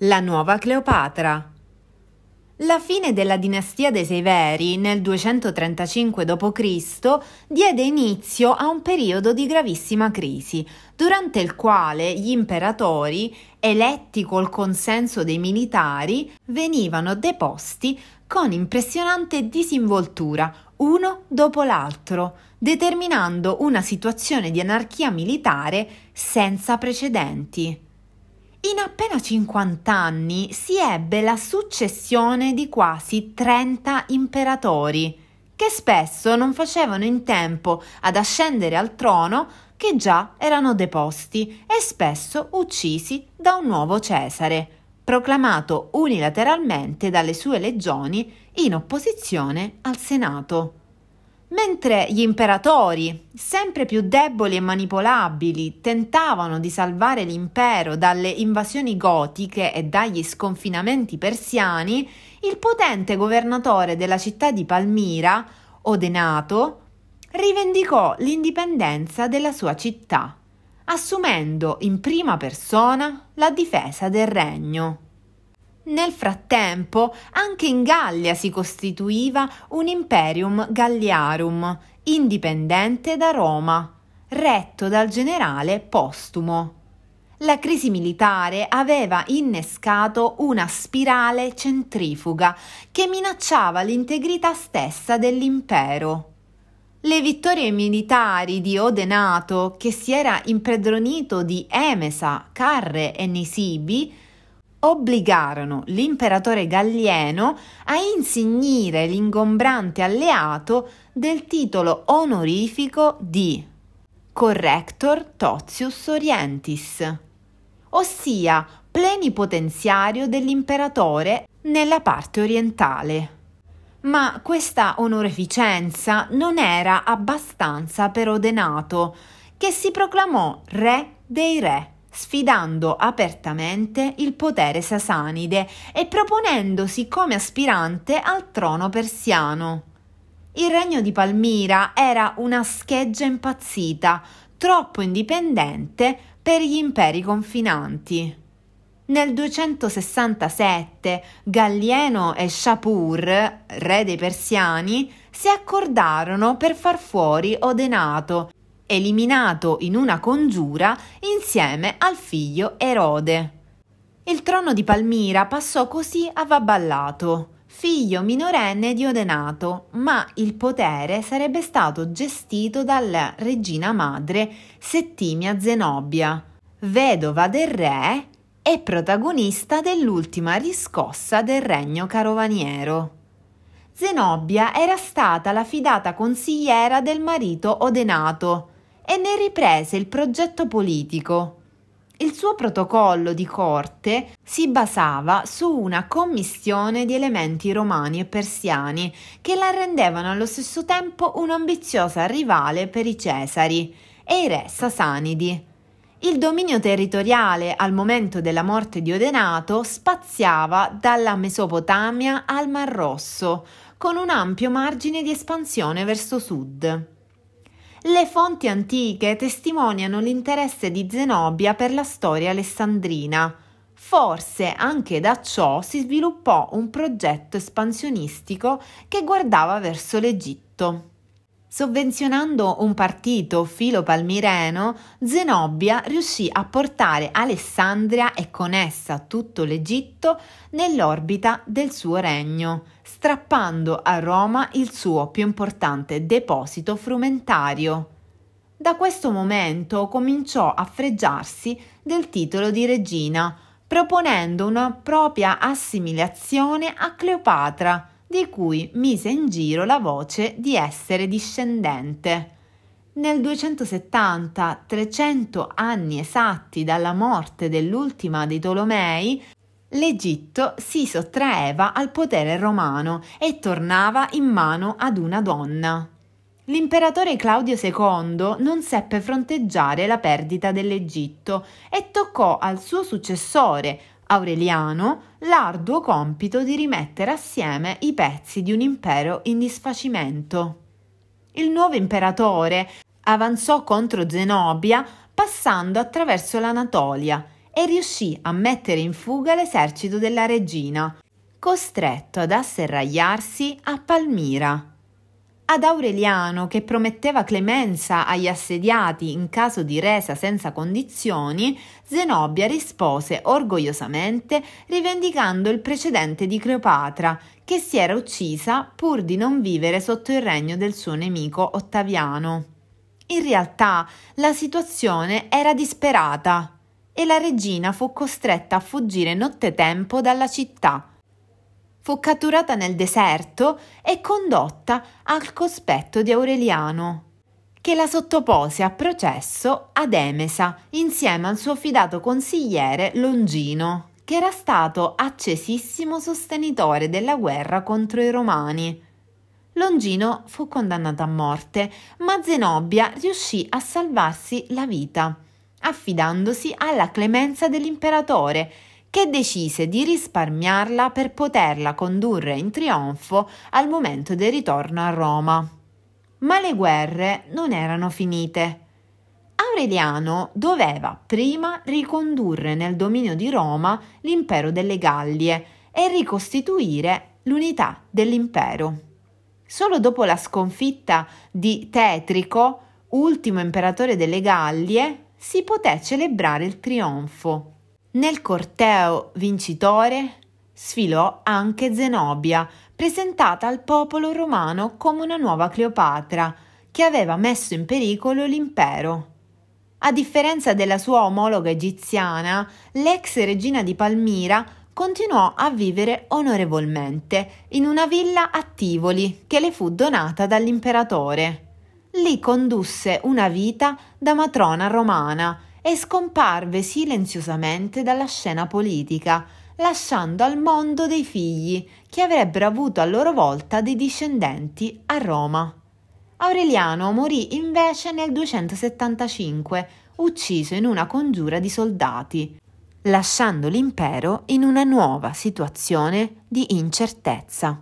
La nuova Cleopatra. La fine della dinastia dei Severi nel 235 d.C. diede inizio a un periodo di gravissima crisi, durante il quale gli imperatori, eletti col consenso dei militari, venivano deposti con impressionante disinvoltura, uno dopo l'altro, determinando una situazione di anarchia militare senza precedenti. In appena 50 anni si ebbe la successione di quasi 30 imperatori, che spesso non facevano in tempo ad ascendere al trono che già erano deposti e spesso uccisi da un nuovo Cesare, proclamato unilateralmente dalle sue legioni in opposizione al Senato. Mentre gli imperatori, sempre più deboli e manipolabili, tentavano di salvare l'impero dalle invasioni gotiche e dagli sconfinamenti persiani, il potente governatore della città di Palmira, Odenato, rivendicò l'indipendenza della sua città, assumendo in prima persona la difesa del regno. Nel frattempo, anche in Gallia si costituiva un imperium galliarum, indipendente da Roma, retto dal generale Postumo. La crisi militare aveva innescato una spirale centrifuga che minacciava l'integrità stessa dell'impero. Le vittorie militari di Odenato, che si era impredronito di Emesa, Carre e Nisibi, obbligarono l'imperatore Gallieno a insignire l'ingombrante alleato del titolo onorifico di Corrector Totius Orientis, ossia plenipotenziario dell'imperatore nella parte orientale. Ma questa onorificenza non era abbastanza per Odenato, che si proclamò re dei re sfidando apertamente il potere sasanide e proponendosi come aspirante al trono persiano. Il regno di Palmira era una scheggia impazzita, troppo indipendente per gli imperi confinanti. Nel 267 Gallieno e Shapur, re dei persiani, si accordarono per far fuori Odenato eliminato in una congiura insieme al figlio Erode. Il trono di Palmira passò così a Vaballato, figlio minorenne di Odenato, ma il potere sarebbe stato gestito dalla regina madre Settimia Zenobia, vedova del re e protagonista dell'ultima riscossa del regno carovaniero. Zenobia era stata la fidata consigliera del marito Odenato, e ne riprese il progetto politico. Il suo protocollo di corte si basava su una commissione di elementi romani e persiani che la rendevano allo stesso tempo un'ambiziosa rivale per i Cesari e i re sasanidi. Il dominio territoriale al momento della morte di Odenato spaziava dalla Mesopotamia al Mar Rosso, con un ampio margine di espansione verso sud. Le fonti antiche testimoniano l'interesse di Zenobia per la storia alessandrina. Forse anche da ciò si sviluppò un progetto espansionistico che guardava verso l'Egitto. Sovvenzionando un partito filo-palmireno, Zenobia riuscì a portare Alessandria e con essa tutto l'Egitto nell'orbita del suo regno, strappando a Roma il suo più importante deposito frumentario. Da questo momento cominciò a fregiarsi del titolo di regina, proponendo una propria assimilazione a Cleopatra, di cui mise in giro la voce di essere discendente. Nel 270, 300 anni esatti dalla morte dell'ultima dei Tolomei, l'Egitto si sottraeva al potere romano e tornava in mano ad una donna. L'imperatore Claudio II non seppe fronteggiare la perdita dell'Egitto e toccò al suo successore, Aureliano l'arduo compito di rimettere assieme i pezzi di un impero in disfacimento. Il nuovo imperatore avanzò contro Zenobia passando attraverso l'Anatolia e riuscì a mettere in fuga l'esercito della regina, costretto ad asserragliarsi a Palmira. Ad Aureliano, che prometteva clemenza agli assediati in caso di resa senza condizioni, Zenobia rispose orgogliosamente rivendicando il precedente di Cleopatra, che si era uccisa pur di non vivere sotto il regno del suo nemico Ottaviano. In realtà la situazione era disperata e la regina fu costretta a fuggire nottetempo dalla città fu catturata nel deserto e condotta al cospetto di Aureliano, che la sottopose a processo ad Emesa insieme al suo fidato consigliere Longino, che era stato accesissimo sostenitore della guerra contro i Romani. Longino fu condannato a morte, ma Zenobia riuscì a salvarsi la vita, affidandosi alla clemenza dell'imperatore che decise di risparmiarla per poterla condurre in trionfo al momento del ritorno a Roma. Ma le guerre non erano finite. Aureliano doveva prima ricondurre nel dominio di Roma l'impero delle Gallie e ricostituire l'unità dell'impero. Solo dopo la sconfitta di Tetrico, ultimo imperatore delle Gallie, si poté celebrare il trionfo. Nel corteo vincitore sfilò anche Zenobia, presentata al popolo romano come una nuova Cleopatra, che aveva messo in pericolo l'impero. A differenza della sua omologa egiziana, l'ex regina di Palmira continuò a vivere onorevolmente in una villa a Tivoli che le fu donata dall'imperatore. Lì condusse una vita da matrona romana e scomparve silenziosamente dalla scena politica, lasciando al mondo dei figli che avrebbero avuto a loro volta dei discendenti a Roma. Aureliano morì invece nel 275, ucciso in una congiura di soldati, lasciando l'impero in una nuova situazione di incertezza.